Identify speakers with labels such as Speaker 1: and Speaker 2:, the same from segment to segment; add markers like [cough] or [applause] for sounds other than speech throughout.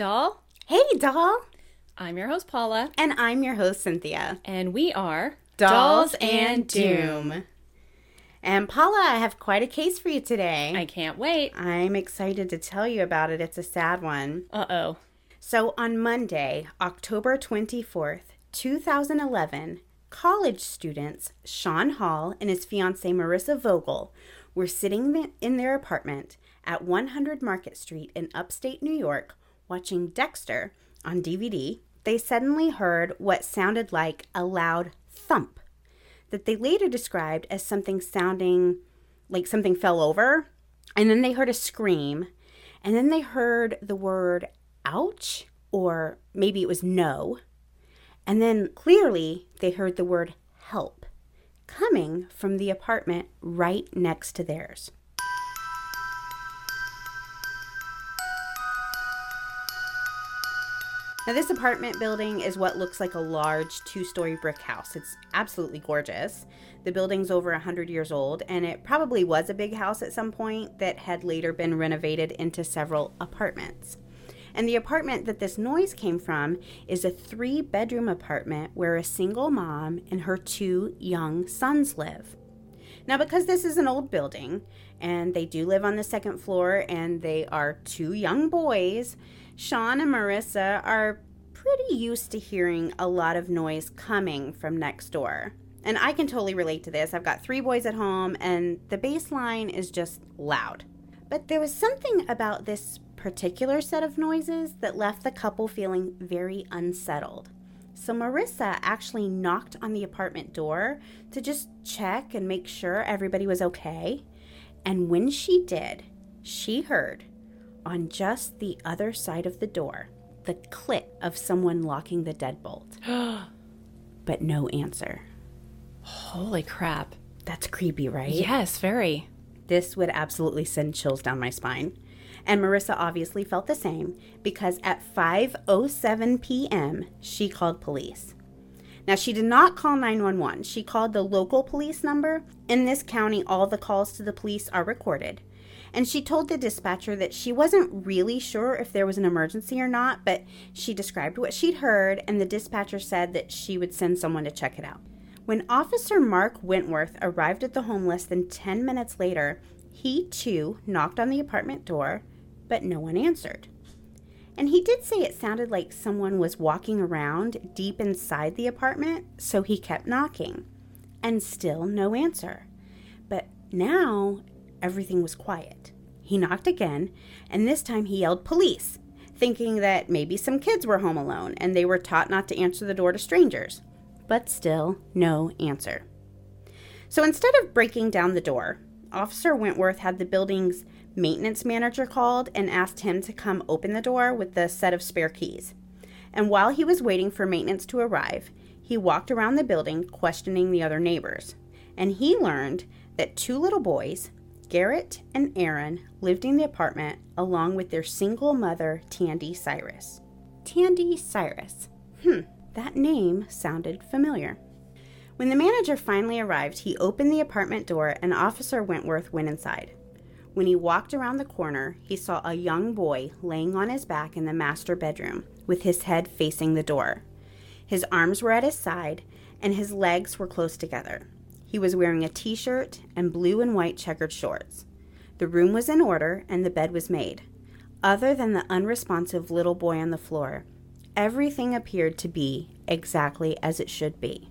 Speaker 1: doll.
Speaker 2: Hey, doll.
Speaker 1: I'm your host, Paula.
Speaker 2: And I'm your host, Cynthia.
Speaker 1: And we are
Speaker 2: Dolls, and Doom. And Paula, I have quite a case for you today.
Speaker 1: I can't wait.
Speaker 2: I'm excited to tell you about it. It's a sad one.
Speaker 1: Uh oh.
Speaker 2: So, on Monday, October 24th, 2011, college students Sean Hall and his fiancee Marissa Vogel were sitting in their apartment at 100 Market Street in upstate New York watching Dexter on DVD. They suddenly heard what sounded like a loud thump that they later described as something sounding like something fell over. And then they heard a scream. And then they heard the word ouch, or maybe it was no. And then clearly they heard the word help coming from the apartment right next to theirs. Now, this apartment building is what looks like a large two story brick house. It's absolutely gorgeous. The building's over 100 years old, and it probably was a big house at some point that had later been renovated into several apartments. And the apartment that this noise came from is a three bedroom apartment where a single mom and her two young sons live. Now, because this is an old building and they do live on the second floor and they are two young boys, Sean and Marissa are pretty used to hearing a lot of noise coming from next door. And I can totally relate to this. I've got three boys at home, and the bass line is just loud. But there was something about this particular set of noises that left the couple feeling very unsettled. So Marissa actually knocked on the apartment door to just check and make sure everybody was okay. And when she did, she heard on just the other side of the door the click of someone locking the deadbolt. [gasps] but no answer.
Speaker 1: Holy crap.
Speaker 2: That's creepy, right?
Speaker 1: Yes, very.
Speaker 2: This would absolutely send chills down my spine. And Marissa obviously felt the same because at 5:07 p.m. she called police. Now she did not call 911. She called the local police number. In this county, all the calls to the police are recorded. And she told the dispatcher that she wasn't really sure if there was an emergency or not, but she described what she'd heard, and the dispatcher said that she would send someone to check it out. When Officer Mark Wentworth arrived at the home less than 10 minutes later, he too knocked on the apartment door, but no one answered. And he did say it sounded like someone was walking around deep inside the apartment, so he kept knocking. And still no answer. But now everything was quiet. He knocked again, and this time he yelled, Police! thinking that maybe some kids were home alone and they were taught not to answer the door to strangers. But still, no answer. So instead of breaking down the door, Officer Wentworth had the building's maintenance manager called and asked him to come open the door with the set of spare keys. And while he was waiting for maintenance to arrive, he walked around the building questioning the other neighbors. And he learned that two little boys, Garrett and Aaron lived in the apartment along with their single mother, Tandy Cyrus. Tandy Cyrus. Hmm, that name sounded familiar. When the manager finally arrived, he opened the apartment door and Officer Wentworth went inside. When he walked around the corner, he saw a young boy laying on his back in the master bedroom with his head facing the door. His arms were at his side and his legs were close together. He was wearing a t shirt and blue and white checkered shorts. The room was in order and the bed was made. Other than the unresponsive little boy on the floor, everything appeared to be exactly as it should be.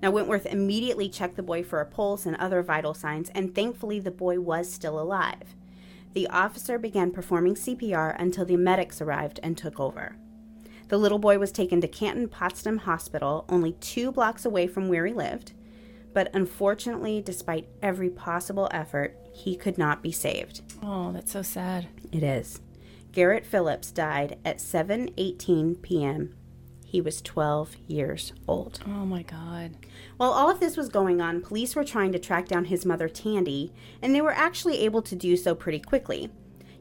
Speaker 2: Now, Wentworth immediately checked the boy for a pulse and other vital signs, and thankfully the boy was still alive. The officer began performing CPR until the medics arrived and took over. The little boy was taken to Canton Potsdam Hospital, only two blocks away from where he lived but unfortunately, despite every possible effort, he could not be saved.
Speaker 1: Oh, that's so sad.
Speaker 2: It is. Garrett Phillips died at 7:18 p.m. He was 12 years old.
Speaker 1: Oh my god.
Speaker 2: While all of this was going on, police were trying to track down his mother Tandy, and they were actually able to do so pretty quickly.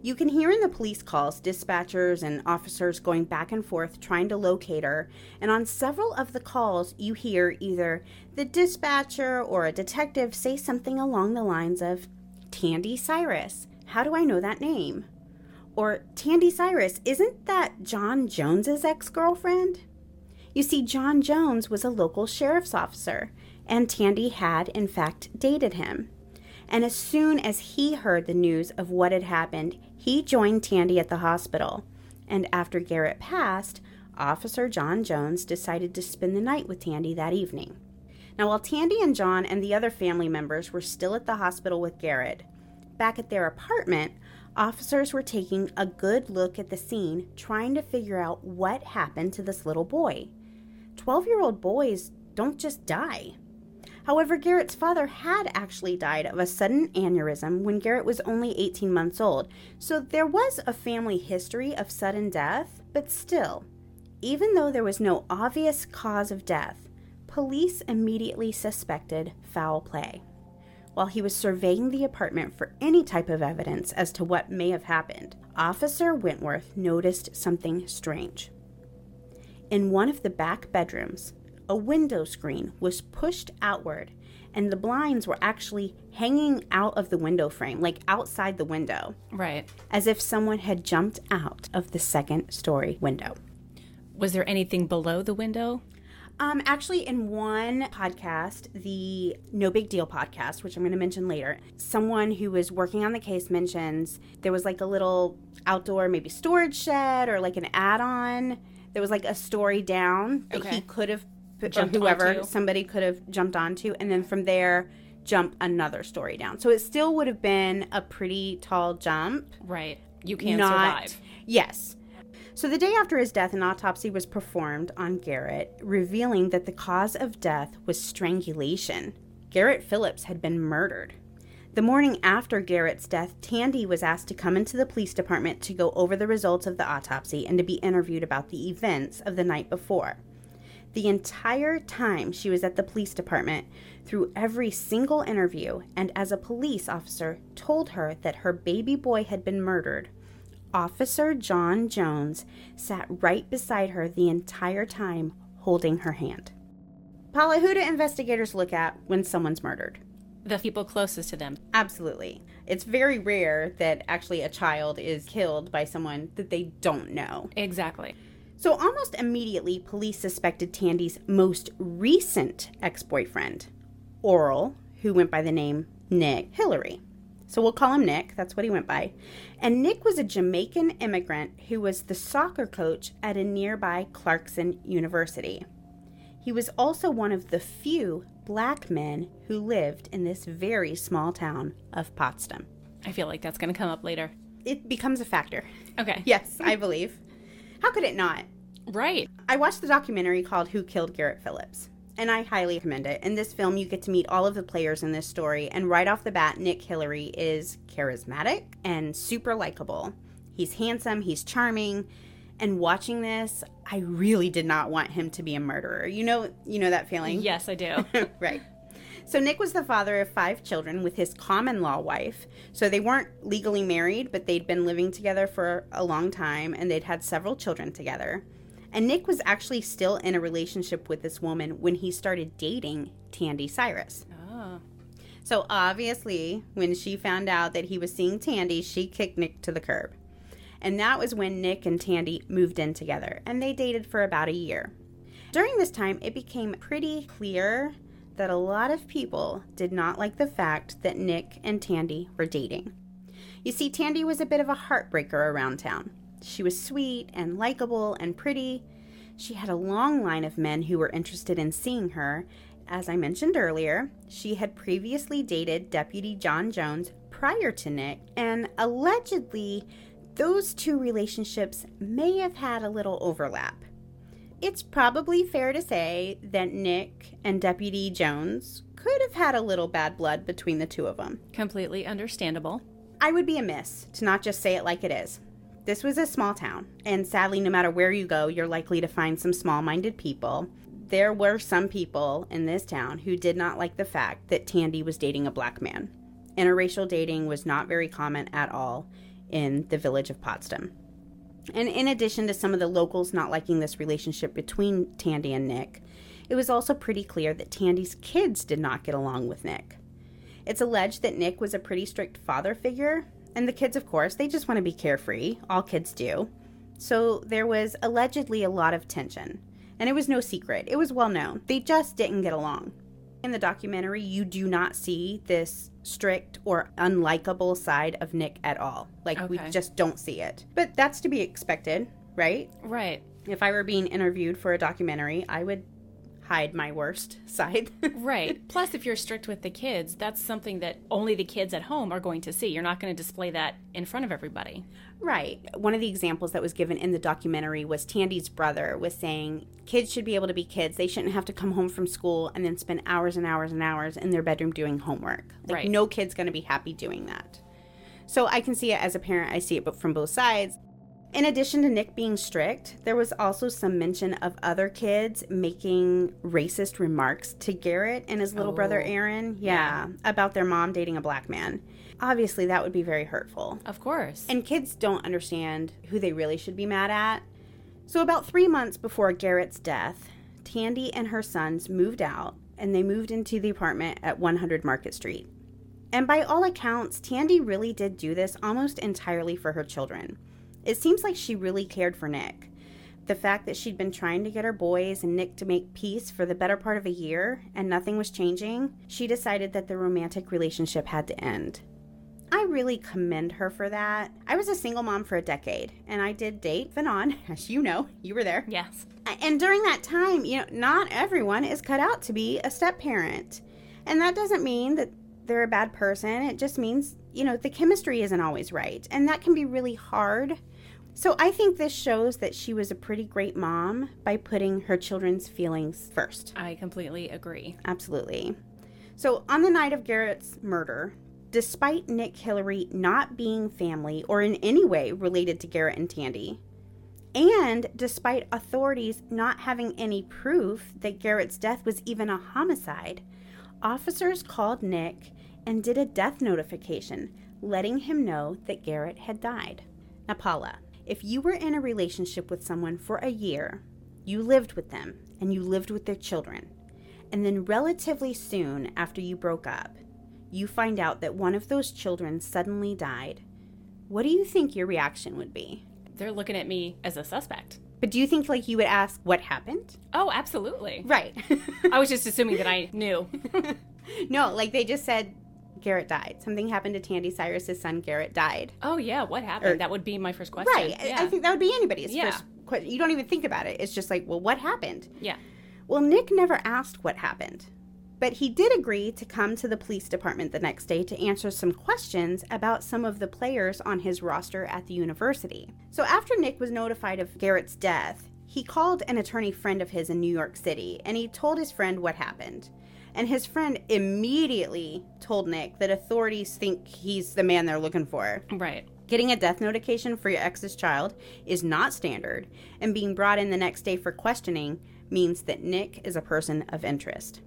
Speaker 2: You can hear in the police calls dispatchers and officers going back and forth trying to locate her, and on several of the calls, you hear either the dispatcher or a detective say something along the lines of, Tandy Cyrus, how do I know that name? or Tandy Cyrus, isn't that John Jones's ex girlfriend? You see, John Jones was a local sheriff's officer, and Tandy had, in fact, dated him. And as soon as he heard the news of what had happened, he joined Tandy at the hospital. And after Garrett passed, Officer John Jones decided to spend the night with Tandy that evening. Now, while Tandy and John and the other family members were still at the hospital with Garrett, back at their apartment, officers were taking a good look at the scene, trying to figure out what happened to this little boy. 12 year old boys don't just die. However, Garrett's father had actually died of a sudden aneurysm when Garrett was only 18 months old, so there was a family history of sudden death, but still, even though there was no obvious cause of death, police immediately suspected foul play. While he was surveying the apartment for any type of evidence as to what may have happened, Officer Wentworth noticed something strange. In one of the back bedrooms, a window screen was pushed outward and the blinds were actually hanging out of the window frame, like outside the window,
Speaker 1: Right.
Speaker 2: as if someone had jumped out of the second story window.
Speaker 1: Was there anything below the window?
Speaker 2: Um, actually, in one podcast, the No Big Deal podcast, which I'm going to mention later, someone who was working on the case mentions there was like a little outdoor, maybe storage shed or like an add on. There was like a story down that he could have, or whoever,
Speaker 1: onto.
Speaker 2: somebody could have jumped onto, and then from there, jump another story down. So it still would have been a pretty tall jump.
Speaker 1: Right. You can't
Speaker 2: not
Speaker 1: survive.
Speaker 2: yes so the day after his death an autopsy was performed on garrett revealing that the cause of death was strangulation garrett phillips had been murdered the morning after garrett's death tandy was asked to come into the police department to go over the results of the autopsy and to be interviewed about the events of the night before the entire time she was at the police department, through every single interview, and as a police officer told her that her baby boy had been murdered, Officer John Jones sat right beside her the entire time, holding her hand. Paula, who do investigators look at when someone's murdered?
Speaker 1: The people closest to them.
Speaker 2: Absolutely. It's very rare that actually a child is killed by someone that they don't know.
Speaker 1: Exactly.
Speaker 2: So, almost immediately, police suspected Tandy's most recent ex boyfriend, Oral, who went by the name Nick Hillary. So, we'll call him Nick. That's what he went by. And Nick was a Jamaican immigrant who was the soccer coach at a nearby Clarkson University. He was also one of the few black men who lived in this very small town of Potsdam.
Speaker 1: I feel like that's going to come up later.
Speaker 2: It becomes a factor.
Speaker 1: Okay.
Speaker 2: Yes, I believe. How could it not?
Speaker 1: Right.
Speaker 2: I watched the documentary called Who Killed Garrett Phillips, and I highly recommend it. In this film, you get to meet all of the players in this story, and right off the bat, Nick Hillary is charismatic and super likable. He's handsome, he's charming, and watching this, I really did not want him to be a murderer. You know, you know that feeling?
Speaker 1: Yes, I do. [laughs]
Speaker 2: right. So Nick was the father of five children with his common law wife. So they weren't legally married, but they'd been living together for a long time and they'd had several children together. And Nick was actually still in a relationship with this woman when he started dating Tandy Cyrus.
Speaker 1: oh.
Speaker 2: So obviously, when she found out that he was seeing Tandy, she kicked Nick to the curb. And that was when Nick and Tandy moved in together, and they dated for about a year. During this time, it became pretty clear that a lot of people did not like the fact that Nick and Tandy were dating. You see, Tandy was a bit of a heartbreaker around town. She was sweet and likable and pretty. She had a long line of men who were interested in seeing her. As I mentioned earlier, she had previously dated Deputy John Jones prior to Nick, and allegedly, those two relationships may have had a little overlap. It's probably fair to say that Nick and Deputy Jones could have had a little bad blood between the two of them.
Speaker 1: Completely understandable.
Speaker 2: I would be amiss to not just say it like it is. This was a small town, and sadly, no matter where you go, you're likely to find some small minded people. There were some people in this town who did not like the fact that Tandy was dating a black man. Interracial dating was not very common at all in the village of Potsdam. And in addition to some of the locals not liking this relationship between Tandy and Nick, it was also pretty clear that Tandy's kids did not get along with Nick. It's alleged that Nick was a pretty strict father figure, And the kids, of course, they just want to be carefree. All kids do. So there was allegedly a lot of tension. And it was no secret, it was well known. They just didn't get along. In the documentary, you do not see this strict or unlikable side of Nick at all. Like, we just don't see it. But that's to be expected, right?
Speaker 1: Right.
Speaker 2: If I were being interviewed for a documentary, I would hide my worst [laughs] side.
Speaker 1: Right. [laughs] Plus, if you're strict with the kids, that's something that only the kids at home are going to see. You're not going to display that in front of everybody.
Speaker 2: Right. One of the examples that was given in the documentary was Tandy's brother was saying kids should be able to be kids. They shouldn't have to come home from school and then spend hours and hours and hours in their bedroom doing homework. Like
Speaker 1: Right.
Speaker 2: no kid's going to be happy doing that. So I can see it as a parent. I see it from both sides. In addition to Nick being strict, there was also some mention of other kids making racist remarks to Garrett and his little brother
Speaker 1: Oh.
Speaker 2: Aaron. Yeah, about their mom dating a black man. Obviously, that would be very hurtful.
Speaker 1: Of course.
Speaker 2: And kids don't understand who they really should be mad at. So, about three months before Garrett's death, Tandy and her sons moved out and they moved into the apartment at 100 Market Street. And by all accounts, Tandy really did do this almost entirely for her children. It seems like she really cared for Nick. The fact that she'd been trying to get her boys and Nick to make peace for the better part of a year and nothing was changing, she decided that the romantic relationship had to end. I really commend her for that. I was a single mom for a decade and I did date Fanon, [laughs] as you know, you were there.
Speaker 1: yes.
Speaker 2: And during that time, you know, not everyone is cut out to be a step parent. And that doesn't mean that they're a bad person. It just means, you know, the chemistry isn't always right. And that can be really hard. So I think this shows that she was a pretty great mom by putting her children's feelings first.
Speaker 1: I completely agree.
Speaker 2: Absolutely. So, on the night of Garrett's murder, despite Nick Hillary not being family or in any way related to Garrett and Tandy, and despite authorities not having any proof that Garrett's death was even a homicide, officers called Nick and did a death notification letting him know that Garrett had died. Now, Paula, if you were in a relationship with someone for a year, you lived with them and you lived with their children, and then relatively soon after you broke up, you find out that one of those children suddenly died, what do you think your reaction would be?
Speaker 1: They're looking at me as a suspect.
Speaker 2: But do you think like you would ask what happened?
Speaker 1: Oh, absolutely.
Speaker 2: Right.
Speaker 1: I was just assuming that I knew. [laughs]
Speaker 2: no, like they just said Garrett died. Something happened to Tandy Cyrus's son Garrett died.
Speaker 1: oh, yeah. What happened?
Speaker 2: Or-
Speaker 1: that would be my first question.
Speaker 2: Right. I-
Speaker 1: Yeah.
Speaker 2: I think that would be anybody's
Speaker 1: Yeah.
Speaker 2: first question. You don't even think about it. It's just like, well, what happened?
Speaker 1: yeah.
Speaker 2: Well, Nick never asked what happened, but he did agree to come to the police department the next day to answer some questions about some of the players on his roster at the university. So, after Nick was notified of Garrett's death, he called an attorney friend of his in New York City and he told his friend what happened. And his friend immediately told Nick that authorities think he's the man they're looking for.
Speaker 1: Right.
Speaker 2: Getting a death notification for your ex's child is not standard, and being brought in the next day for questioning means that Nick is a person of interest.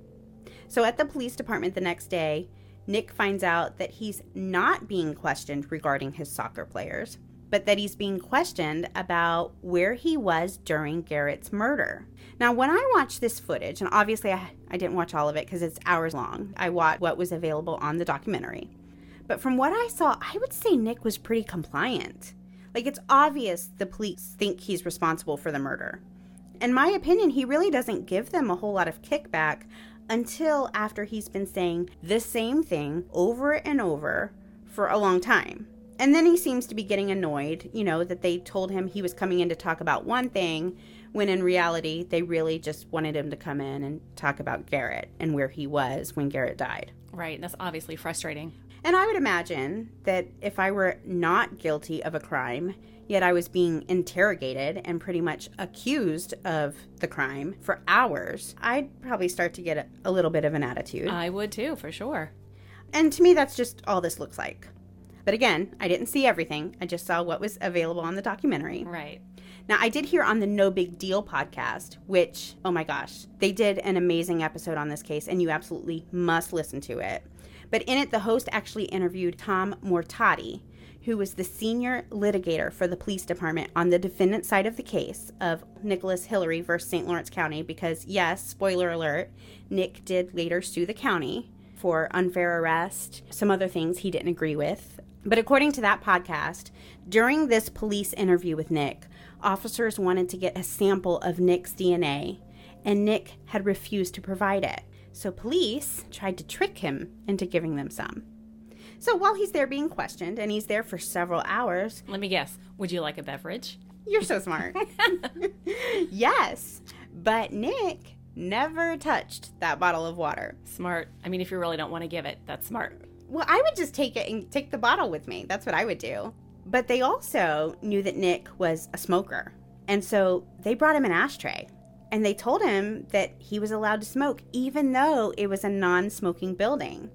Speaker 2: So at the police department the next day, Nick finds out that he's not being questioned regarding his soccer players, but that he's being questioned about where he was during Garrett's murder. Now, when I watched this footage, and obviously I, I didn't watch all of it because it's hours long, I watched what was available on the documentary. But from what I saw, I would say Nick was pretty compliant. Like, it's obvious the police think he's responsible for the murder. In my opinion, he really doesn't give them a whole lot of kickback until after he's been saying the same thing over and over for a long time. And then he seems to be getting annoyed, you know, that they told him he was coming in to talk about one thing when in reality they really just wanted him to come in and talk about Garrett and where he was when Garrett died.
Speaker 1: Right. That's obviously frustrating.
Speaker 2: And I would imagine that if I were not guilty of a crime, yet I was being interrogated and pretty much accused of the crime for hours, I'd probably start to get a, a little bit of an attitude.
Speaker 1: I would too, for sure.
Speaker 2: and to me, that's just all this looks like. But again, I didn't see everything. I just saw what was available on the documentary.
Speaker 1: Right.
Speaker 2: Now, I did hear on the No Big Deal podcast, which, oh my gosh, they did an amazing episode on this case, and you absolutely must listen to it. But in it, the host actually interviewed Tom Mortati, who was the senior litigator for the police department on the defendant side of the case of Nicholas Hillary versus St. Lawrence County. Because, yes, spoiler alert, Nick did later sue the county for unfair arrest, some other things he didn't agree with. But according to that podcast, during this police interview with Nick, officers wanted to get a sample of Nick's DNA, and Nick had refused to provide it. So police tried to trick him into giving them some. So while he's there being questioned, and he's there for several hours,
Speaker 1: Let me guess. Would you like a beverage?
Speaker 2: you're so smart. [laughs] yes, but Nick never touched that bottle of water.
Speaker 1: Smart. I mean, if you really don't want to give it, that's smart.
Speaker 2: Well, I would just take it and take the bottle with me. That's what I would do. But they also knew that Nick was a smoker. And so they brought him an ashtray and they told him that he was allowed to smoke, even though it was a non smoking building.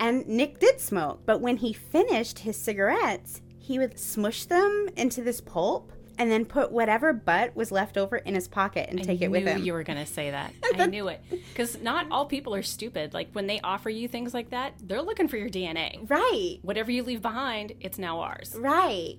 Speaker 2: And Nick did smoke, but when he finished his cigarettes, he would smush them into this pulp and then put whatever butt was left over in his pocket and take it with
Speaker 1: knew
Speaker 2: him.
Speaker 1: you were going to say that. [laughs] I knew it. Because not all people are stupid. Like when they offer you things like that, they're looking for your DNA.
Speaker 2: Right,
Speaker 1: Whatever you leave behind, it's now ours.
Speaker 2: right.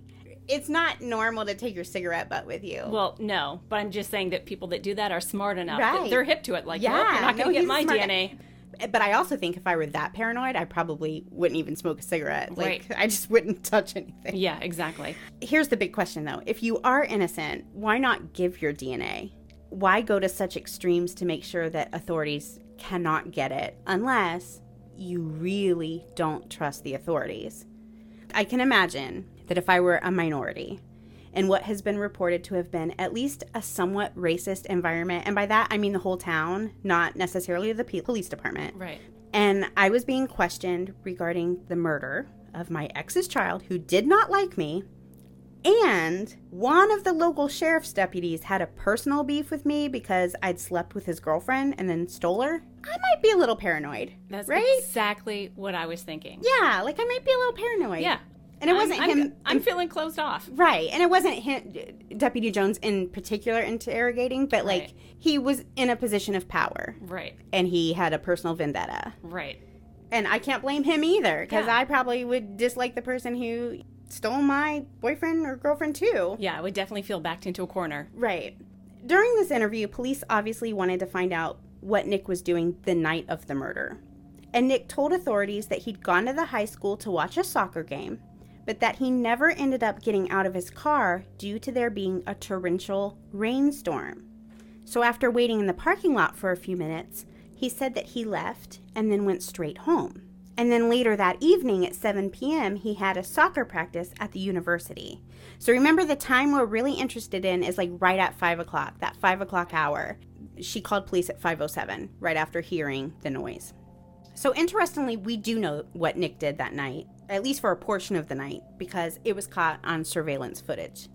Speaker 2: It's not normal to take your cigarette butt with you.
Speaker 1: Well, no, but I'm just saying that people that do that are smart enough.
Speaker 2: Right.
Speaker 1: They're hip to it. Like,
Speaker 2: Yeah,
Speaker 1: nope, you're not going to get my
Speaker 2: smart.
Speaker 1: DNA. [laughs]
Speaker 2: But I also think if I were that paranoid, I probably wouldn't even smoke a cigarette. Like,
Speaker 1: Right. [laughs]
Speaker 2: I just wouldn't touch anything.
Speaker 1: Yeah, exactly.
Speaker 2: Here's the big question though if you are innocent, why not give your DNA? Why go to such extremes to make sure that authorities cannot get it unless you really don't trust the authorities? I can imagine that if I were a minority in what has been reported to have been at least a somewhat racist environment, and by that I mean the whole town, not necessarily the police department,
Speaker 1: Right.
Speaker 2: and I was being questioned regarding the murder of my ex's child who did not like me. And one of the local sheriff's deputies had a personal beef with me because I'd slept with his girlfriend and then stole her. I might be a little paranoid.
Speaker 1: That's
Speaker 2: right?
Speaker 1: exactly what I was thinking.
Speaker 2: Yeah, like I might be a little paranoid.
Speaker 1: Yeah.
Speaker 2: And it wasn't
Speaker 1: I'm,
Speaker 2: him.
Speaker 1: I'm feeling closed off.
Speaker 2: Right. And it wasn't him, Deputy Jones in particular interrogating, but like
Speaker 1: Right.
Speaker 2: he was in a position of power
Speaker 1: Right.
Speaker 2: and he had a personal vendetta.
Speaker 1: Right.
Speaker 2: And I can't blame him either because
Speaker 1: Yeah.
Speaker 2: I probably would dislike the person who stole my boyfriend or girlfriend too.
Speaker 1: Yeah, I would definitely feel backed into a corner.
Speaker 2: Right. During this interview, police obviously wanted to find out what Nick was doing the night of the murder. And Nick told authorities that he'd gone to the high school to watch a soccer game, but that he never ended up getting out of his car due to there being a torrential rainstorm. So after waiting in the parking lot for a few minutes, he said that he left and then went straight home. And then later that evening at 7 p.m., he had a soccer practice at the university. So remember, the time we're really interested in is like right at 5 o'clock, that 5 o'clock hour. She called police at 5.07, right after hearing the noise. So interestingly, we do know what Nick did that night, at least for a portion of the night, because it was caught on surveillance footage.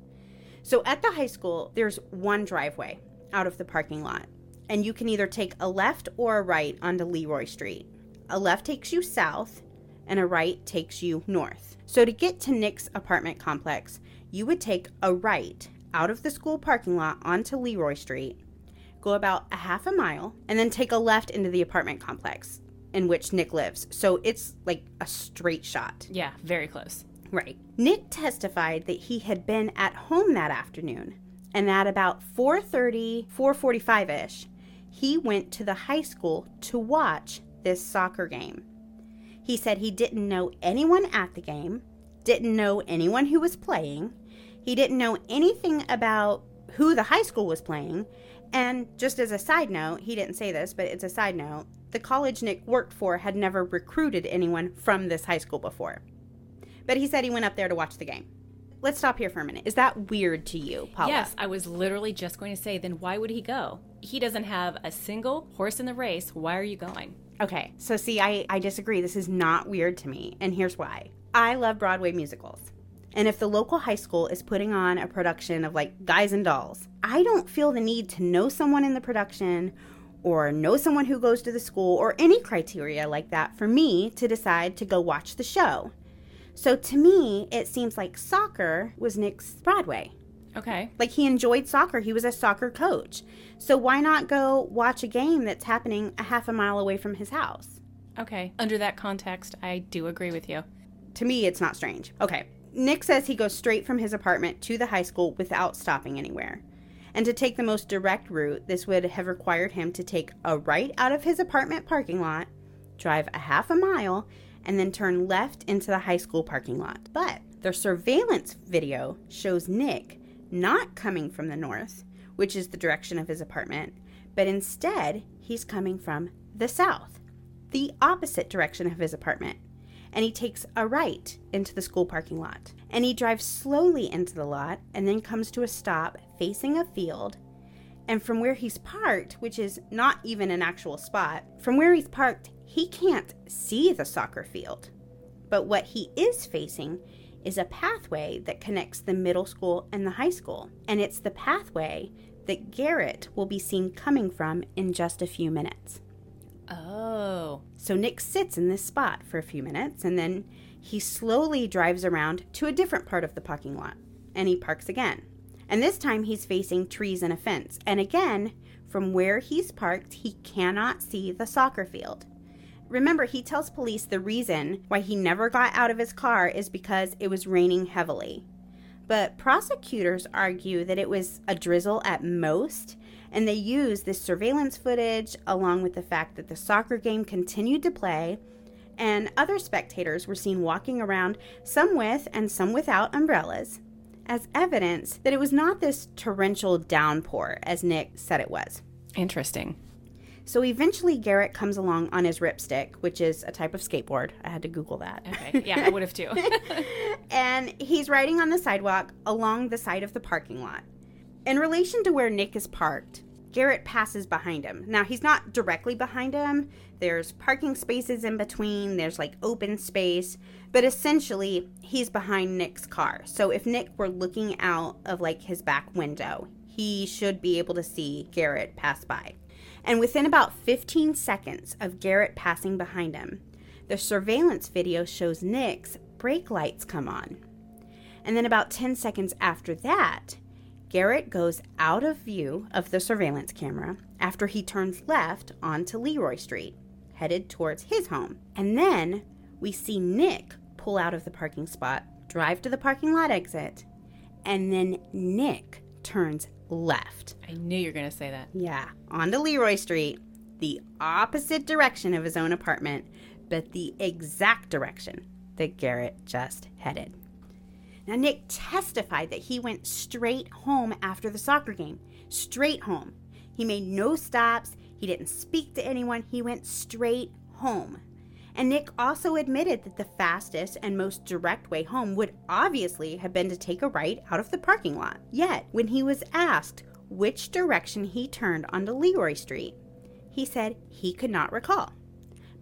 Speaker 2: So at the high school, there's one driveway out of the parking lot, and you can either take a left or a right onto Leroy Street. A left takes you south, and a right takes you north. So to get to Nick's apartment complex, you would take a right out of the school parking lot onto Leroy Street, go about a half a mile, and then take a left into the apartment complex in which Nick lives. So it's like a straight shot.
Speaker 1: Yeah, very close.
Speaker 2: Right. Nick testified that he had been at home that afternoon, and at about 4:30, 4:45ish, he went to the high school to watch this soccer game. He said he didn't know anyone at the game, didn't know anyone who was playing. He didn't know anything about who the high school was playing. And just as a side note, he didn't say this, but it's a side note, the college Nick worked for had never recruited anyone from this high school before. But he said he went up there to watch the game. Let's stop here for a minute. Is that weird to you, Paula?
Speaker 1: Yes, I was literally just going to say, then why would he go? He doesn't have a single horse in the race. Why are you going?
Speaker 2: Okay, so see, I, I disagree. This is not weird to me, and here's why. I love Broadway musicals. And if the local high school is putting on a production of like Guys and Dolls, I don't feel the need to know someone in the production or know someone who goes to the school or any criteria like that for me to decide to go watch the show. So to me, it seems like soccer was Nick's Broadway.
Speaker 1: Okay.
Speaker 2: Like he enjoyed soccer. He was a soccer coach. So why not go watch a game that's happening a half a mile away from his house?
Speaker 1: Okay. Under that context, I do agree with you.
Speaker 2: To me, it's not strange. Okay. Nick says he goes straight from his apartment to the high school without stopping anywhere. And to take the most direct route, this would have required him to take a right out of his apartment parking lot, drive a half a mile, and then turn left into the high school parking lot. But their surveillance video shows Nick not coming from the north, which is the direction of his apartment, but instead he's coming from the south, the opposite direction of his apartment. And he takes a right into the school parking lot. And he drives slowly into the lot and then comes to a stop facing a field. And from where he's parked, which is not even an actual spot, from where he's parked, he can't see the soccer field. But what he is facing is a pathway that connects the middle school and the high school. And it's the pathway that Garrett will be seen coming from in just a few minutes.
Speaker 1: Oh.
Speaker 2: So Nick sits in this spot for a few minutes and then he slowly drives around to a different part of the parking lot and he parks again. And this time he's facing trees and a fence. And again, from where he's parked, he cannot see the soccer field. Remember, he tells police the reason why he never got out of his car is because it was raining heavily. But prosecutors argue that it was a drizzle at most, and they use this surveillance footage along with the fact that the soccer game continued to play and other spectators were seen walking around, some with and some without umbrellas, as evidence that it was not this torrential downpour as Nick said it was.
Speaker 1: Interesting.
Speaker 2: So eventually, Garrett comes along on his RipStik, which is a type of skateboard. I had to Google that.
Speaker 1: Okay. Yeah, I would have too. [laughs]
Speaker 2: and he's riding on the sidewalk along the side of the parking lot. In relation to where Nick is parked, Garrett passes behind him. Now, he's not directly behind him. There's parking spaces in between, there's like open space, but essentially, he's behind Nick's car. So if Nick were looking out of like his back window, he should be able to see Garrett pass by. And within about 15 seconds of Garrett passing behind him, the surveillance video shows Nick's brake lights come on. And then about 10 seconds after that, Garrett goes out of view of the surveillance camera after he turns left onto Leroy Street, headed towards his home. And then we see Nick pull out of the parking spot, drive to the parking lot exit, and then Nick turns left.
Speaker 1: I knew you were going to say that.
Speaker 2: Yeah, onto Leroy Street, the opposite direction of his own apartment, but the exact direction that Garrett just headed. Now, Nick testified that he went straight home after the soccer game. Straight home. He made no stops. He didn't speak to anyone. He went straight home. And Nick also admitted that the fastest and most direct way home would obviously have been to take a right out of the parking lot. Yet, when he was asked which direction he turned onto Leroy Street, he said he could not recall.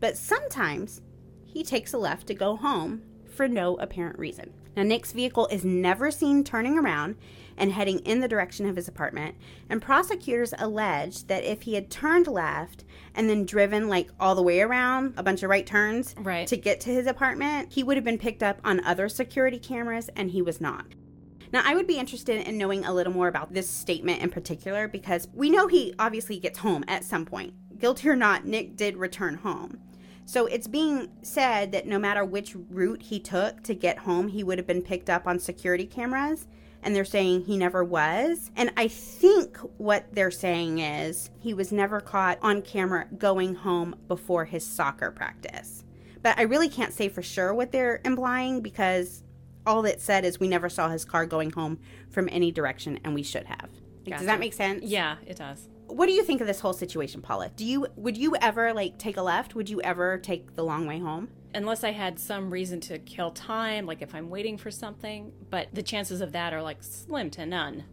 Speaker 2: But sometimes he takes a left to go home for no apparent reason. Now, Nick's vehicle is never seen turning around and heading in the direction of his apartment, and prosecutors allege that if he had turned left and then driven like all the way around a bunch of right turns
Speaker 1: Right.
Speaker 2: to get to his apartment, he would have been picked up on other security cameras, and he was not. Now, I would be interested in knowing a little more about this statement in particular because we know he obviously gets home at some point. Guilty or not, Nick did return home. So it's being said that no matter which route he took to get home, he would have been picked up on security cameras. And they're saying he never was. And I think what they're saying is he was never caught on camera going home before his soccer practice. But I really can't say for sure what they're implying because all it said is we never saw his car going home from any direction and we should have. Does that make sense?
Speaker 1: Yeah, it does.
Speaker 2: What do you think of this whole situation, Paula? Do you would you ever like take a left? Would you ever take the long way home?
Speaker 1: Unless I had some reason to kill time, like if I'm waiting for something, but the chances of that are like slim to none.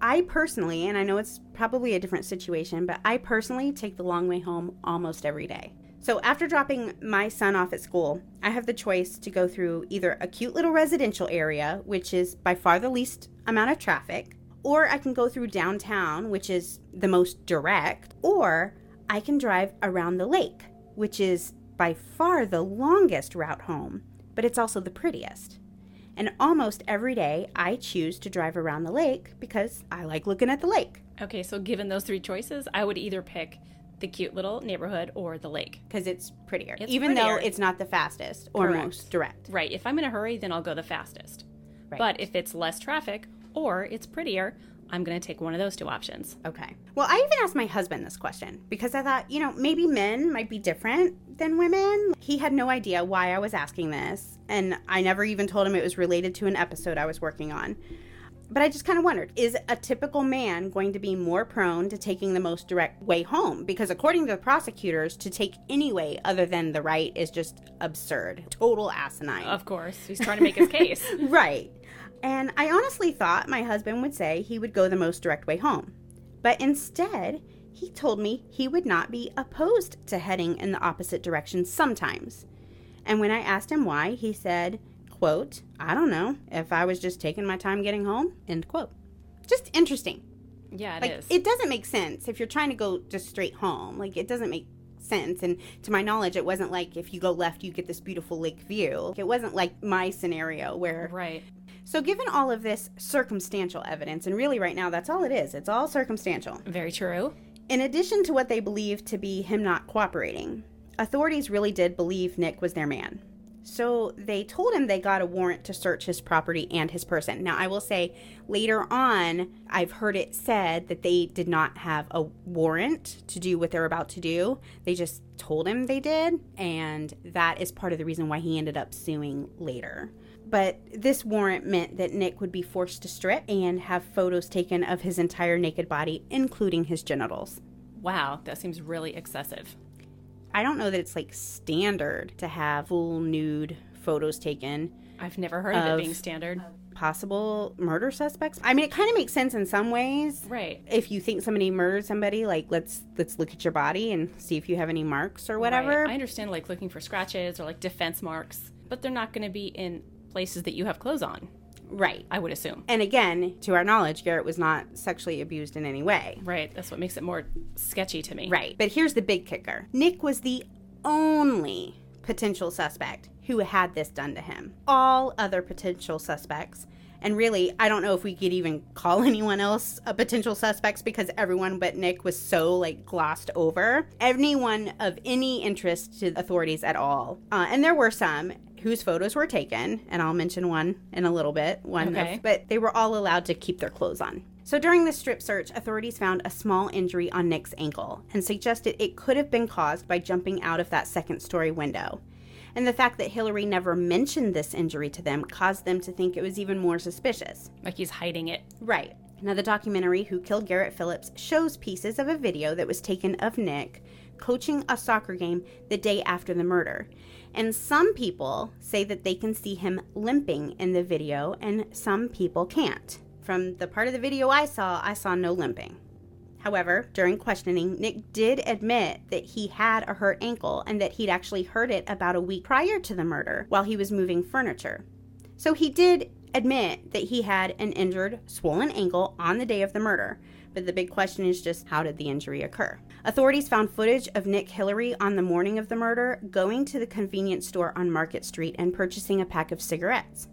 Speaker 2: I personally, and I know it's probably a different situation, but I personally take the long way home almost every day. So after dropping my son off at school, I have the choice to go through either a cute little residential area, which is by far the least amount of traffic, or I can go through downtown, which is the most direct, or I can drive around the lake, which is by far the longest route home, but it's also the prettiest. And almost every day, I choose to drive around the lake because I like looking at the lake.
Speaker 1: Okay, so given those three choices, I would either pick the cute little neighborhood or the lake.
Speaker 2: because it's prettier,
Speaker 1: It's
Speaker 2: even though it's not the fastest or
Speaker 1: Correct.
Speaker 2: most direct.
Speaker 1: Right, if I'm in a hurry, then I'll go the fastest.
Speaker 2: Right.
Speaker 1: But if it's less traffic or it's prettier, I'm going to take one of those two options.
Speaker 2: Okay. Well, I even asked my husband this question because I thought, you know, maybe men might be different than women. He had no idea why I was asking this, and I never even told him it was related to an episode I was working on. But I just kind of wondered is a typical man going to be more prone to taking the most direct way home? Because according to the prosecutors, to take any way other than the right is just absurd, total asinine.
Speaker 1: Of course. He's trying to make his [laughs] case.
Speaker 2: right. And I honestly thought my husband would say he would go the most direct way home. But instead, he told me he would not be opposed to heading in the opposite direction sometimes. And when I asked him why, he said, quote, I don't know, if I was just taking my time getting home, end quote. Just interesting.
Speaker 1: Yeah, it
Speaker 2: like,
Speaker 1: is.
Speaker 2: It doesn't make sense if you're trying to go just straight home. Like, it doesn't make sense. And to my knowledge, it wasn't like if you go left, you get this beautiful lake view. It wasn't like my scenario where.
Speaker 1: Right.
Speaker 2: So, given all of this circumstantial evidence, and really right now that's all it is, it's all circumstantial.
Speaker 1: Very true.
Speaker 2: In addition to what they believed to be him not cooperating, authorities really did believe Nick was their man. So they told him they got a warrant to search his property and his person. Now, I will say later on, I've heard it said that they did not have a warrant to do what they're about to do. They just told him they did. And that is part of the reason why he ended up suing later. But this warrant meant that Nick would be forced to strip and have photos taken of his entire naked body, including his genitals.
Speaker 1: Wow, that seems really excessive.
Speaker 2: I don't know that it's like standard to have full nude photos taken.
Speaker 1: I've never heard of,
Speaker 2: Of-
Speaker 1: it being standard.
Speaker 2: Possible murder suspects. I mean, it kind of makes sense in some ways.
Speaker 1: Right.
Speaker 2: If you think somebody murdered somebody, like let's let's look at your body and see if you have any marks or whatever.
Speaker 1: Right. I understand like looking for scratches or like defense marks, but they're not going to be in places that you have clothes on,
Speaker 2: Right.
Speaker 1: I would assume.
Speaker 2: And again, to our knowledge, Garrett was not sexually abused in any way.
Speaker 1: Right. That's what makes it more sketchy to me.
Speaker 2: Right. But here's the big kicker Nick was the only potential suspect who had this done to him. All other potential suspects, and really, I don't know if we could even call [laughs] anyone else a potential suspects because everyone but Nick was so like glossed over. Anyone of any interest to authorities at all. Uh, and there were some whose photos were taken, and I'll mention one in a little bit. One, of- but they were all allowed to keep their clothes on. So during the strip search, authorities found a small injury on Nick's ankle and suggested it could have been caused by jumping out of that second story window. And the fact that Hillary never mentioned this injury to them caused them to think it was even more suspicious.
Speaker 1: Like he's hiding it.
Speaker 2: Right. Now, the documentary Who Killed Garrett Phillips shows pieces of a video that was taken of Nick coaching a soccer game the day after the murder. And some people say that they can see him limping in the video, and some people can't. From the part of the video I saw, I saw no limping. However, during questioning, Nick did admit that he had a hurt ankle and that he'd actually hurt it about a week prior to the murder while he was moving furniture. So he did admit that he had an injured, swollen ankle on the day of the murder. But the big question is just how did the injury occur? Authorities found footage of Nick Hillary on the morning of the murder going to the convenience store on Market Street and purchasing a pack of cigarettes.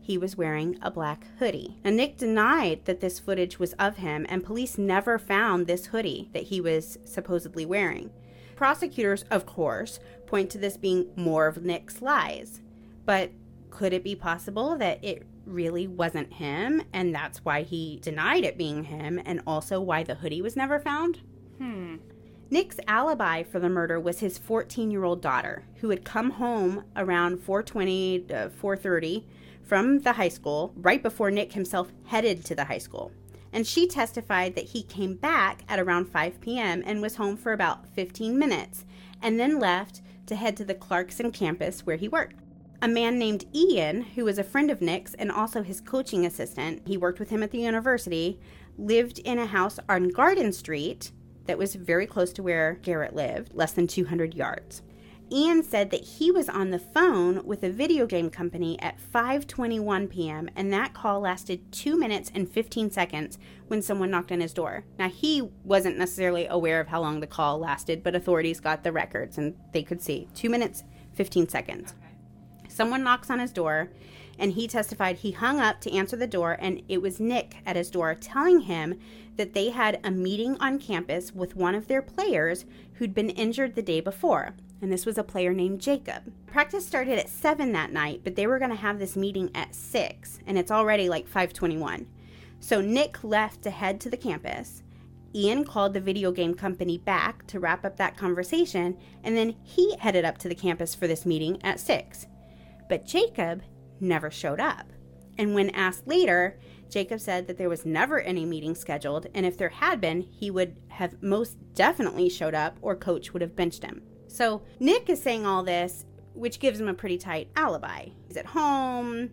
Speaker 2: He was wearing a black hoodie. And Nick denied that this footage was of him, and police never found this hoodie that he was supposedly wearing. Prosecutors, of course, point to this being more of Nick's lies. But could it be possible that it really wasn't him and that's why he denied it being him and also why the hoodie was never found?
Speaker 1: Hmm.
Speaker 2: Nick's alibi for the murder was his 14-year-old daughter who had come home around 4:20 to 4:30 from the high school right before Nick himself headed to the high school. And she testified that he came back at around 5 p.m. and was home for about 15 minutes and then left to head to the Clarkson campus where he worked. A man named Ian, who was a friend of Nick's and also his coaching assistant, he worked with him at the university, lived in a house on Garden Street that was very close to where Garrett lived, less than 200 yards. Ian said that he was on the phone with a video game company at 5:21 p.m. and that call lasted 2 minutes and 15 seconds when someone knocked on his door. Now he wasn't necessarily aware of how long the call lasted, but authorities got the records and they could see 2 minutes 15 seconds. Someone knocks on his door, and he testified he hung up to answer the door, and it was Nick at his door telling him that they had a meeting on campus with one of their players who'd been injured the day before. And this was a player named Jacob. Practice started at 7 that night, but they were going to have this meeting at 6, and it's already like 521. So Nick left to head to the campus. Ian called the video game company back to wrap up that conversation, and then he headed up to the campus for this meeting at 6. But Jacob never showed up. And when asked later, Jacob said that there was never any meeting scheduled, and if there had been, he would have most definitely showed up or coach would have benched him. So Nick is saying all this, which gives him a pretty tight alibi. He's at home,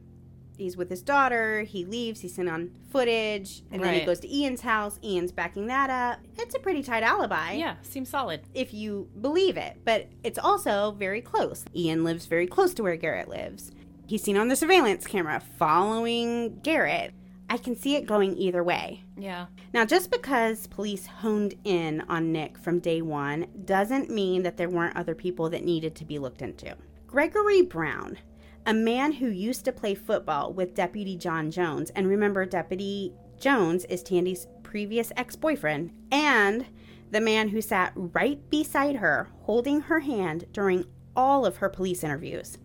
Speaker 2: he's with his daughter, he leaves, he's seen on footage, and then he goes to Ian's house. Ian's backing that up. It's a pretty tight alibi
Speaker 1: Yeah, seems solid.
Speaker 2: if you believe it, but it's also very close. Ian lives very close to where Garrett lives. He's seen on the surveillance camera following Garrett. I can see it going either way.
Speaker 1: Yeah.
Speaker 2: Now, just because police honed in on Nick from day one doesn't mean that there weren't other people that needed to be looked into. Gregory Brown, a man who used to play football with Deputy John Jones, and remember, Deputy Jones is Tandy's previous ex boyfriend, and the man who sat right beside her holding her hand during all of her police interviews.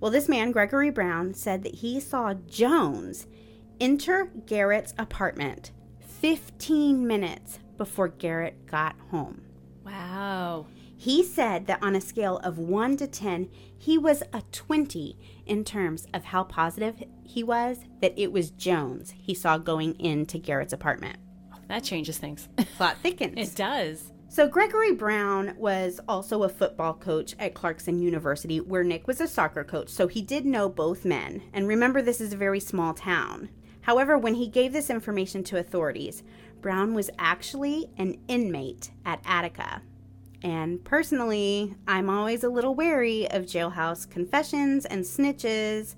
Speaker 2: Well, this man, Gregory Brown, said that he saw Jones enter Garrett's apartment 15 minutes before Garrett got home.
Speaker 1: Wow.
Speaker 2: He said that on a scale of 1 to 10, he was a 20 in terms of how positive he was that it was Jones he saw going into Garrett's apartment.
Speaker 1: That changes things.
Speaker 2: Plot thickens. [laughs]
Speaker 1: it does.
Speaker 2: So, Gregory Brown was also a football coach at Clarkson University, where Nick was a soccer coach, so he did know both men. And remember, this is a very small town. However, when he gave this information to authorities, Brown was actually an inmate at Attica. And personally, I'm always a little wary of jailhouse confessions and snitches,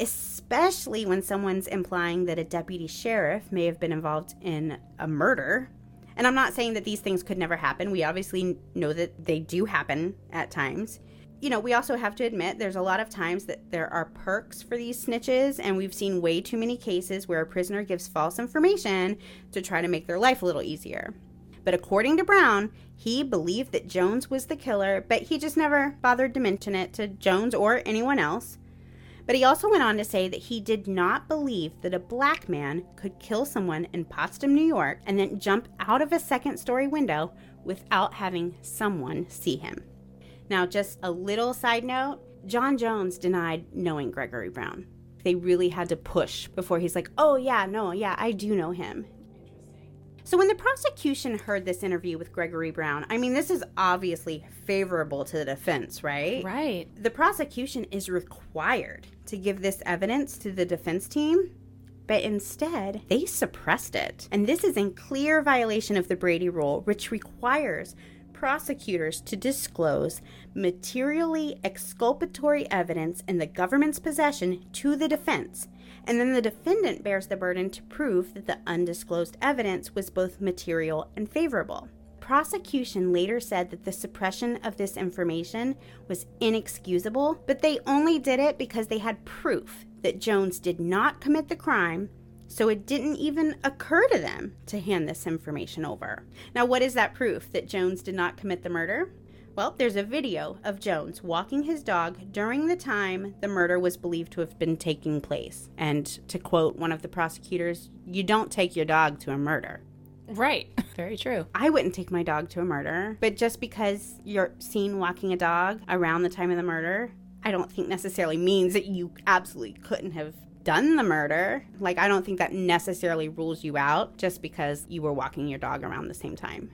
Speaker 2: especially when someone's implying that a deputy sheriff may have been involved in a murder. And I'm not saying that these things could never happen. We obviously know that they do happen at times. You know, we also have to admit there's a lot of times that there are perks for these snitches, and we've seen way too many cases where a prisoner gives false information to try to make their life a little easier. But according to Brown, he believed that Jones was the killer, but he just never bothered to mention it to Jones or anyone else. But he also went on to say that he did not believe that a black man could kill someone in Potsdam, New York, and then jump out of a second story window without having someone see him. Now, just a little side note John Jones denied knowing Gregory Brown. They really had to push before he's like, oh, yeah, no, yeah, I do know him. So, when the prosecution heard this interview with Gregory Brown, I mean, this is obviously favorable to the defense, right?
Speaker 1: Right.
Speaker 2: The prosecution is required to give this evidence to the defense team, but instead they suppressed it. And this is in clear violation of the Brady Rule, which requires prosecutors to disclose materially exculpatory evidence in the government's possession to the defense. And then the defendant bears the burden to prove that the undisclosed evidence was both material and favorable prosecution later said that the suppression of this information was inexcusable, but they only did it because they had proof that Jones did not commit the crime, so it didn't even occur to them to hand this information over. Now, what is that proof that Jones did not commit the murder? Well, there's a video of Jones walking his dog during the time the murder was believed to have been taking place. And to quote one of the prosecutors, you don't take your dog to a murder.
Speaker 1: Right. [laughs] Very true.
Speaker 2: I wouldn't take my dog to a murder, but just because you're seen walking a dog around the time of the murder, I don't think necessarily means that you absolutely couldn't have done the murder. Like, I don't think that necessarily rules you out just because you were walking your dog around the same time.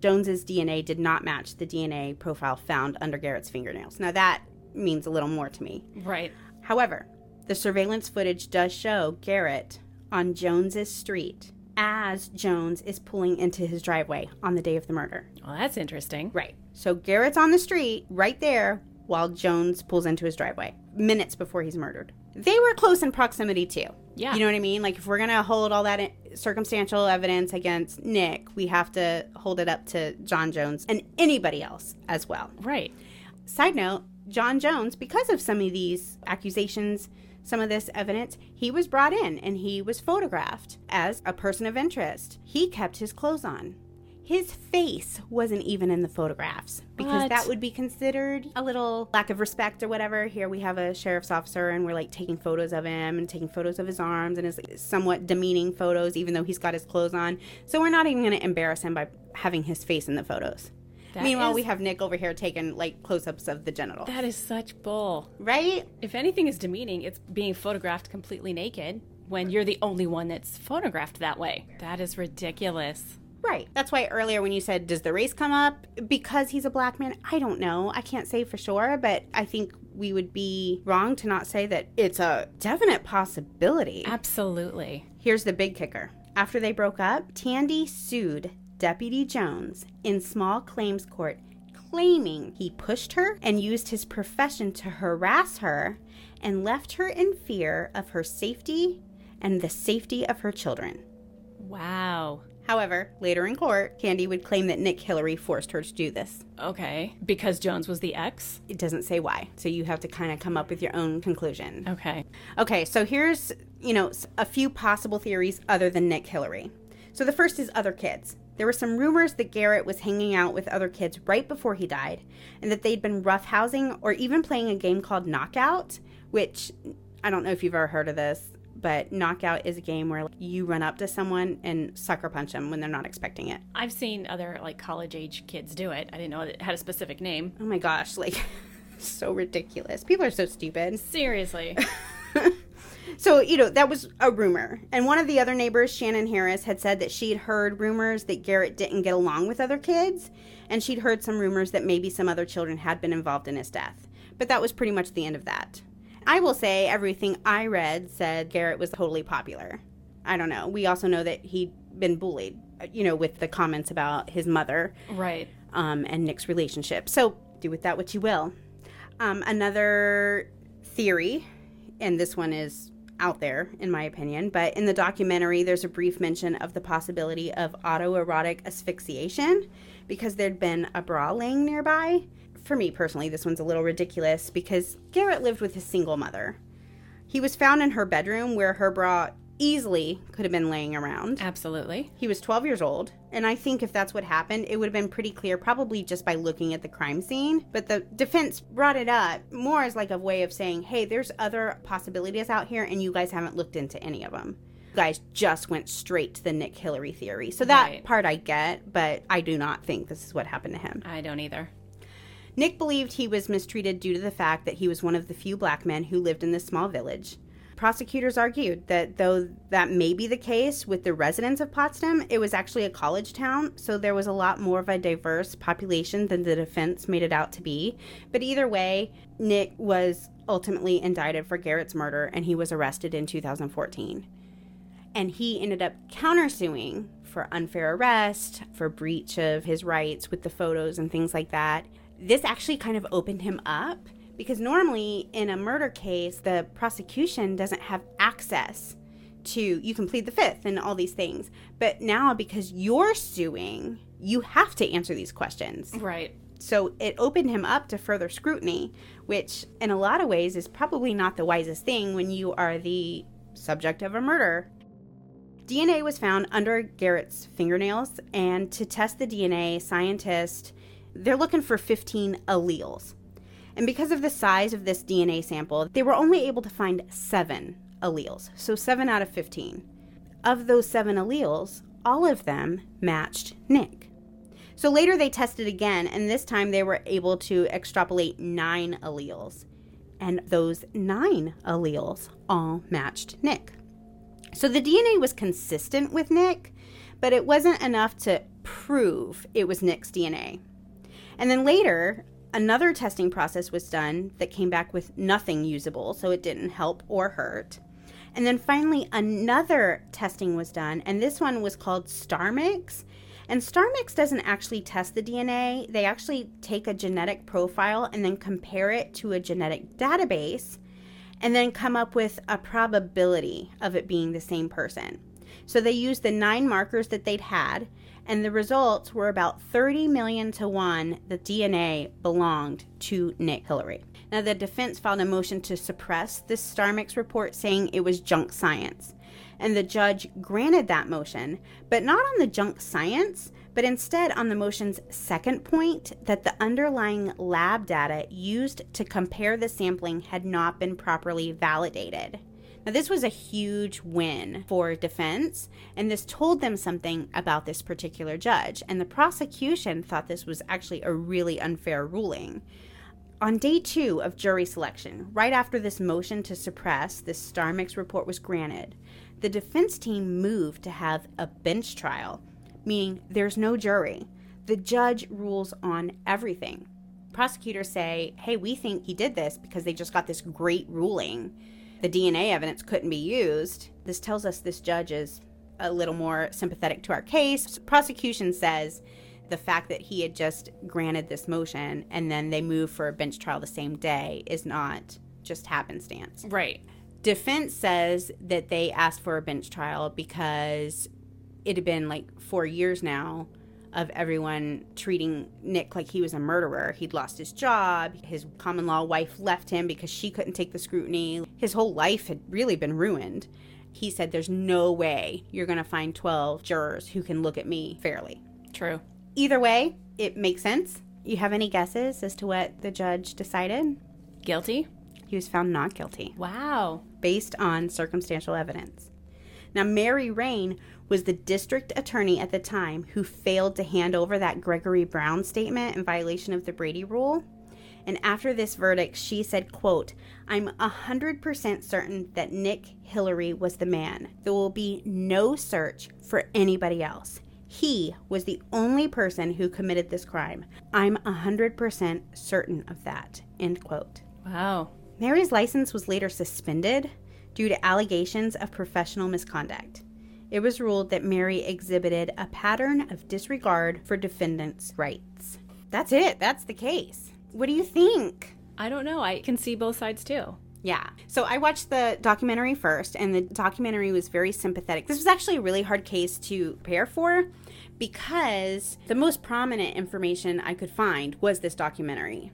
Speaker 2: Jones's DNA did not match the DNA profile found under Garrett's fingernails. Now, that means a little more to me.
Speaker 1: Right.
Speaker 2: However, the surveillance footage does show Garrett on Jones's street as Jones is pulling into his driveway on the day of the murder.
Speaker 1: Well, that's interesting.
Speaker 2: Right. So Garrett's on the street right there while Jones pulls into his driveway minutes before he's murdered. They were close in proximity too.
Speaker 1: Yeah.
Speaker 2: You know what I mean? Like if we're going to hold all that circumstantial evidence against Nick, we have to hold it up to John Jones and anybody else as well.
Speaker 1: Right.
Speaker 2: Side note, John Jones, because of some of these accusations, some of this evidence, he was brought in and he was photographed as a person of interest. He kept his clothes on. His face wasn't even in the photographs because
Speaker 1: What?
Speaker 2: that would be considered a little lack of respect or whatever. Here we have a sheriff's officer and we're like taking photos of him and taking photos of his arms and his somewhat demeaning photos, even though he's got his clothes on. So we're not even going to embarrass him by having his face in the photos.
Speaker 1: That
Speaker 2: Meanwhile,
Speaker 1: is-
Speaker 2: we have Nick over here taking like close ups of the genital.
Speaker 1: That is such bull.
Speaker 2: right?
Speaker 1: If anything is demeaning, it's being photographed completely naked when you're the only one that's photographed that way. That is ridiculous.
Speaker 2: Right. That's why earlier when you said, does the race come up because he's a black man? I don't know. I can't say for sure, but I think we would be wrong to not say that it's a definite possibility.
Speaker 1: Absolutely.
Speaker 2: Here's the big kicker. After they broke up, Tandy sued Deputy Jones in small claims court, claiming he pushed her and used his profession to harass her and left her in fear of her safety and the safety of her children.
Speaker 1: Wow.
Speaker 2: However, later in court, Tandy would claim that Nick Hillary forced her to do this.
Speaker 1: Okay. Because Jones was the ex?
Speaker 2: It doesn't say why, so you have to kind of come up with your own conclusion.
Speaker 1: Okay.
Speaker 2: Okay, so here's, you know, a few possible theories other than Nick Hillary. So the first is other kids. There were some rumors that Garrett was hanging out with other kids right before he died, and that they'd been roughhousing or even playing a game called Knockout, which I don't know if you've ever heard of this, but Knockout is a game where you run up to someone and sucker punch them when they're not expecting it.
Speaker 1: I've seen other like college age kids do it. I didn't know it had a specific name.
Speaker 2: Oh my gosh, like [laughs] so ridiculous. People are so stupid.
Speaker 1: Seriously. [laughs]
Speaker 2: So, you know, that was a rumor. And one of the other neighbors, Shannon Harris, had said that she'd heard rumors that Garrett didn't get along with other kids. And she'd heard some rumors that maybe some other children had been involved in his death. But that was pretty much the end of that. I will say everything I read said Garrett was totally popular. I don't know. We also know that he'd been bullied, you know, with the comments about his mother
Speaker 1: right.
Speaker 2: um, and Nick's relationship. So do with that what you will. Um, another theory, and this one is out there in my opinion, but in the documentary, there's a brief mention of the possibility of autoerotic asphyxiation because there'd been a bra laying nearby. For me personally, this one's a little ridiculous because Garrett lived with his single mother. He was found in her bedroom where her bra easily could have been laying around.
Speaker 1: Absolutely.
Speaker 2: He was 12 years old, and I think if that's what happened, it would have been pretty clear, probably just by looking at the crime scene. But the defense brought it up more as like a way of saying, hey, there's other possibilities out here, and you guys haven't looked into any of them. You guys just went straight to the Nick Hillary theory. So that
Speaker 1: Right.
Speaker 2: part I get, but I do not think this is what happened to him.
Speaker 1: I don't either.
Speaker 2: Nick believed he was mistreated due to the fact that he was one of the few black men who lived in this small village. Prosecutors argued that though that may be the case with the residents of Potsdam, it was actually a college town, so there was a lot more of a diverse population than the defense made it out to be. But either way, Nick was ultimately indicted for Garrett's murder and he was arrested in 2014 and he ended up countersuing for unfair arrest, for breach of his rights with the photos and things like that. This actually kind of opened him up because normally in a murder case, the prosecution doesn't have access to you can plead the fifth and all these things. But now because you're suing, you have to answer these questions.
Speaker 1: Right.
Speaker 2: So it opened him up to further scrutiny, which in a lot of ways is probably not the wisest thing when you are the subject of a murder. DNA was found under Garrett's fingernails, and to test the DNA, scientists they're looking for 15 alleles. And because of the size of this DNA sample, they were only able to find 7 alleles. So 7 out of 15. Of those 7 alleles, all of them matched Nick. So later they tested again, and this time they were able to extrapolate nine alleles. And those nine alleles all matched Nick. So the DNA was consistent with Nick, but it wasn't enough to prove it was Nick's DNA. And then later, another testing process was done that came back with nothing usable, so it didn't help or hurt. And then finally, another testing was done, and this one was called STRmix. And STRmix doesn't actually test the DNA, they actually take a genetic profile and then compare it to a genetic database and then come up with a probability of it being the same person. So they used the nine markers that they'd had, and the results were about 30 million to one the DNA belonged to Nick Hillary. Now, the defense filed a motion to suppress this STRmix report, saying it was junk science. And the judge granted that motion, but not on the junk science, but instead on the motion's second point that the underlying lab data used to compare the sampling had not been properly validated. Now, this was a huge win for defense, and this told them something about this particular judge. And the prosecution thought this was actually a really unfair ruling. On day two of jury selection, right after this motion to suppress this STRmix report was granted, the defense team moved to have a bench trial, meaning there's no jury. The judge rules on everything. Prosecutors say, hey, we think he did this because they just got this great ruling the DNA evidence couldn't be used. This tells us this judge is a little more sympathetic to our case. Prosecution says the fact that he had just granted this motion and then they move for a bench trial the same day is not just happenstance.
Speaker 1: Right.
Speaker 2: Defense says that they asked for a bench trial because it had been like four years now of everyone treating Nick like he was a murderer. He'd lost his job. His common law wife left him because she couldn't take the scrutiny. His whole life had really been ruined. He said, There's no way you're going to find 12 jurors who can look at me fairly.
Speaker 1: True.
Speaker 2: Either way, it makes sense. You have any guesses as to what the judge decided?
Speaker 1: Guilty?
Speaker 2: He was found not guilty.
Speaker 1: Wow.
Speaker 2: Based on circumstantial evidence. Now, Mary Rain was the district attorney at the time who failed to hand over that Gregory Brown statement in violation of the Brady rule. And after this verdict, she said, quote, I'm 100% certain that Nick Hillary was the man. There will be no search for anybody else. He was the only person who committed this crime. I'm 100% certain of that. End quote.
Speaker 1: Wow.
Speaker 2: Mary's license was later suspended due to allegations of professional misconduct it was ruled that Mary exhibited a pattern of disregard for defendants' rights. That's it. That's the case. What do you think?
Speaker 1: I don't know. I can see both sides too.
Speaker 2: Yeah. So I watched the documentary first, and the documentary was very sympathetic. This was actually a really hard case to prepare for because the most prominent information I could find was this documentary.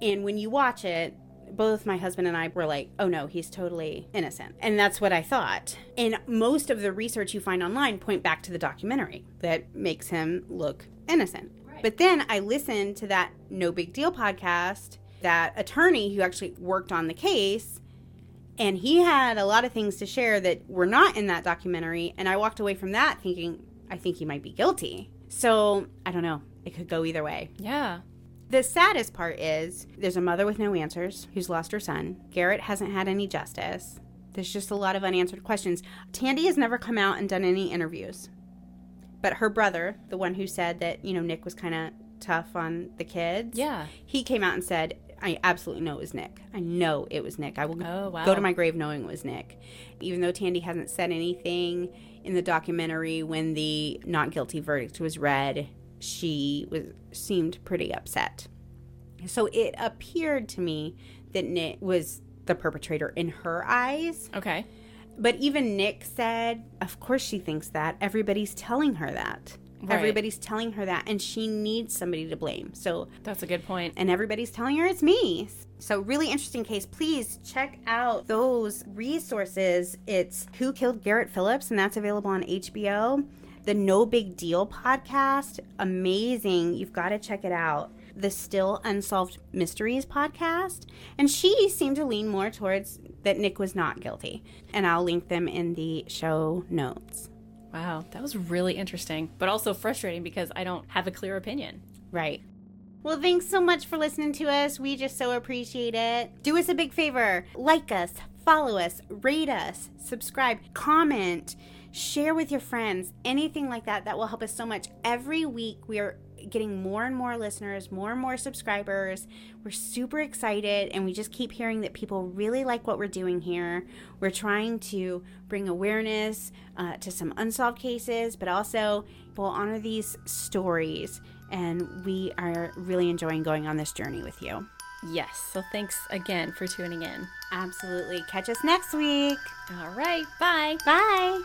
Speaker 2: And when you watch it, both my husband and I were like, oh no, he's totally innocent. And that's what I thought. And most of the research you find online point back to the documentary that makes him look innocent. Right. But then I listened to that No Big Deal podcast, that attorney who actually worked on the case, and he had a lot of things to share that were not in that documentary. And I walked away from that thinking, I think he might be guilty. So I don't know. It could go either way.
Speaker 1: Yeah.
Speaker 2: The saddest part is there's a mother with no answers who's lost her son. Garrett hasn't had any justice. There's just a lot of unanswered questions. Tandy has never come out and done any interviews. But her brother, the one who said that, you know, Nick was kind of tough on the kids.
Speaker 1: Yeah.
Speaker 2: He came out and said, I absolutely know it was Nick. I know it was Nick. I will
Speaker 1: oh, wow.
Speaker 2: go to my grave knowing it was Nick. Even though Tandy hasn't said anything in the documentary when the not guilty verdict was read, she was seemed pretty upset. So it appeared to me that Nick was the perpetrator in her eyes.
Speaker 1: Okay.
Speaker 2: But even Nick said, of course she thinks that. Everybody's telling her that. Right. Everybody's telling her that, and she needs somebody to blame. So
Speaker 1: that's a good point.
Speaker 2: And everybody's telling her it's me. So, really interesting case. Please check out those resources. It's Who Killed Garrett Phillips, and that's available on HBO the No Big Deal podcast. Amazing. You've got to check it out. The Still Unsolved Mysteries podcast. And she seemed to lean more towards that Nick was not guilty. And I'll link them in the show notes.
Speaker 1: Wow, that was really interesting, but also frustrating because I don't have a clear opinion.
Speaker 2: Right. Well, thanks so much for listening to us. We just so appreciate it. Do us a big favor like us, follow us, rate us, subscribe, comment share with your friends, anything like that. That will help us so much. Every week, we are getting more and more listeners, more and more subscribers. We're super excited, and we just keep hearing that people really like what we're doing here. We're trying to bring awareness uh, to some unsolved cases, but also we'll honor these stories, and we are really enjoying going on this journey with you.
Speaker 1: Yes. So thanks again for tuning in.
Speaker 2: Absolutely. Catch us next week.
Speaker 1: All right. Bye.
Speaker 2: Bye.